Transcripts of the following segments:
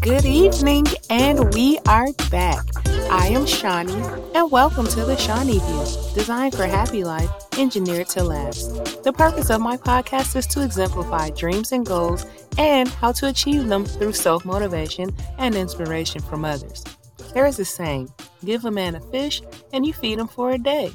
Good evening, and we are back. I am Shawnee, and welcome to the Shawnee View, designed for happy life, engineered to last. The purpose of my podcast is to exemplify dreams and goals and how to achieve them through self motivation and inspiration from others. There is a saying give a man a fish, and you feed him for a day.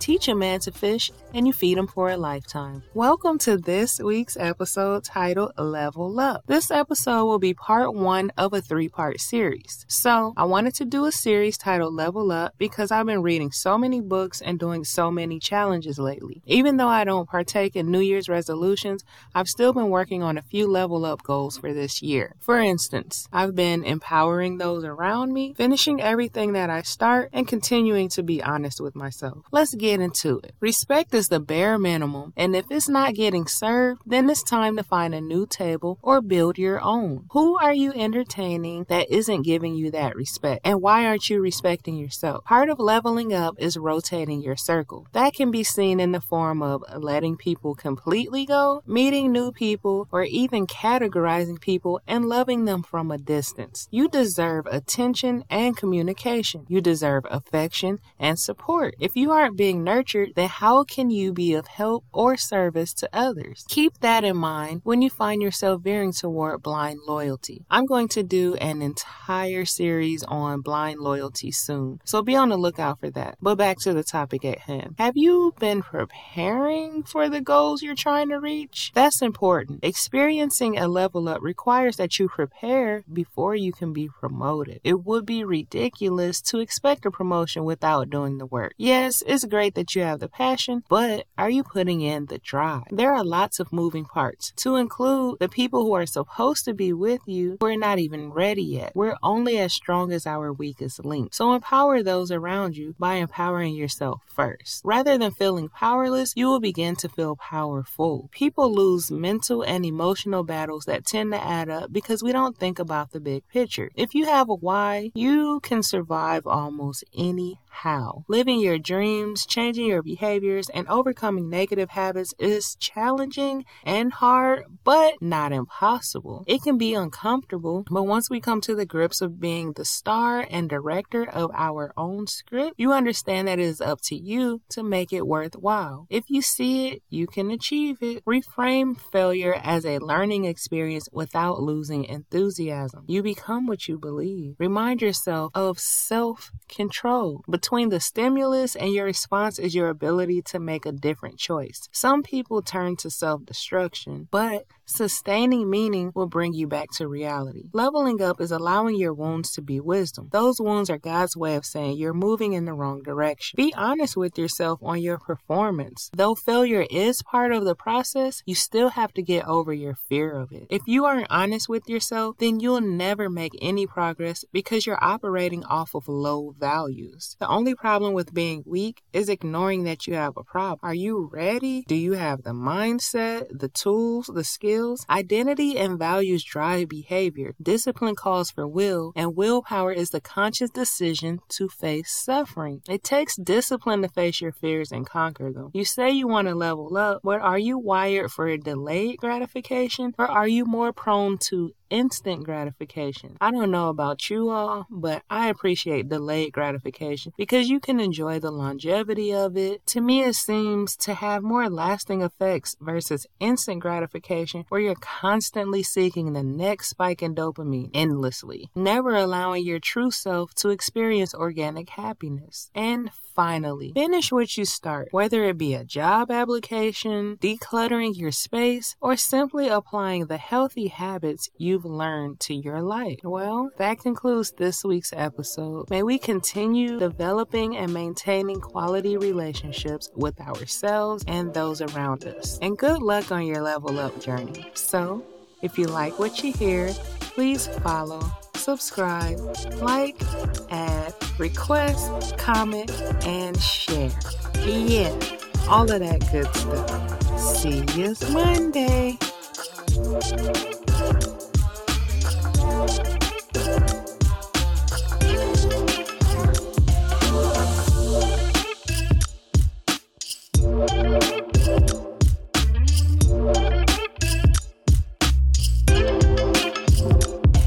Teach a man to fish, and you feed them for a lifetime. Welcome to this week's episode titled Level Up. This episode will be part one of a three part series. So, I wanted to do a series titled Level Up because I've been reading so many books and doing so many challenges lately. Even though I don't partake in New Year's resolutions, I've still been working on a few level up goals for this year. For instance, I've been empowering those around me, finishing everything that I start, and continuing to be honest with myself. Let's get into it. Respect is the bare minimum, and if it's not getting served, then it's time to find a new table or build your own. Who are you entertaining that isn't giving you that respect? And why aren't you respecting yourself? Part of leveling up is rotating your circle. That can be seen in the form of letting people completely go, meeting new people, or even categorizing people and loving them from a distance. You deserve attention and communication. You deserve affection and support. If you aren't being nurtured, then how can you be of help or service to others? Keep that in mind when you find yourself veering toward blind loyalty. I'm going to do an entire series on blind loyalty soon, so be on the lookout for that. But back to the topic at hand. Have you been preparing for the goals you're trying to reach? That's important. Experiencing a level up requires that you prepare before you can be promoted. It would be ridiculous to expect a promotion without doing the work. Yes, it's great that you have the passion, but are you putting in the drive? There are lots of moving parts, to include the people who are supposed to be with you who are not even ready yet. We're only as strong as our weakest link. So empower those around you by empowering yourself first. Rather than feeling powerless, you will begin to feel powerful. People lose mental and emotional battles that tend to add up because we don't think about the big picture. If you have a why, you can survive almost any how. Living your dreams, changing your behaviors, and overcoming negative habits is challenging and hard, but not impossible. It can be uncomfortable, but once we come to the grips of being the star and director of our own script, you understand that it is up to you to make it worthwhile. If you see it, you can achieve it. Reframe failure as a learning experience without losing enthusiasm. You become what you believe. Remind yourself of self control. But between the stimulus and your response is your ability to make a different choice. Some people turn to self destruction, but sustaining meaning will bring you back to reality. Leveling up is allowing your wounds to be wisdom. Those wounds are God's way of saying you're moving in the wrong direction. Be honest with yourself on your performance. Though failure is part of the process, you still have to get over your fear of it. If you aren't honest with yourself, then you'll never make any progress because you're operating off of low values. The only problem with being weak is ignoring that you have a problem. Are you ready? Do you have the mindset, the tools, the skills? Identity and values drive behavior. Discipline calls for will, and willpower is the conscious decision to face suffering. It takes discipline to face your fears and conquer them. You say you want to level up, but are you wired for delayed gratification or are you more prone to instant gratification. I don't know about you all, but I appreciate delayed gratification because you can enjoy the longevity of it. To me, it seems to have more lasting effects versus instant gratification where you're constantly seeking the next spike in dopamine endlessly, never allowing your true self to experience organic happiness. And finally, finish what you start, whether it be a job application, decluttering your space, or simply applying the healthy habits you've learned to your life. Well, that concludes this week's episode. May we continue developing and maintaining quality relationships with ourselves and those around us. And good luck on your level up journey. So, if you like what you hear, please follow subscribe, like, add, request, comment, and share. Yeah, all of that good stuff. See you Monday.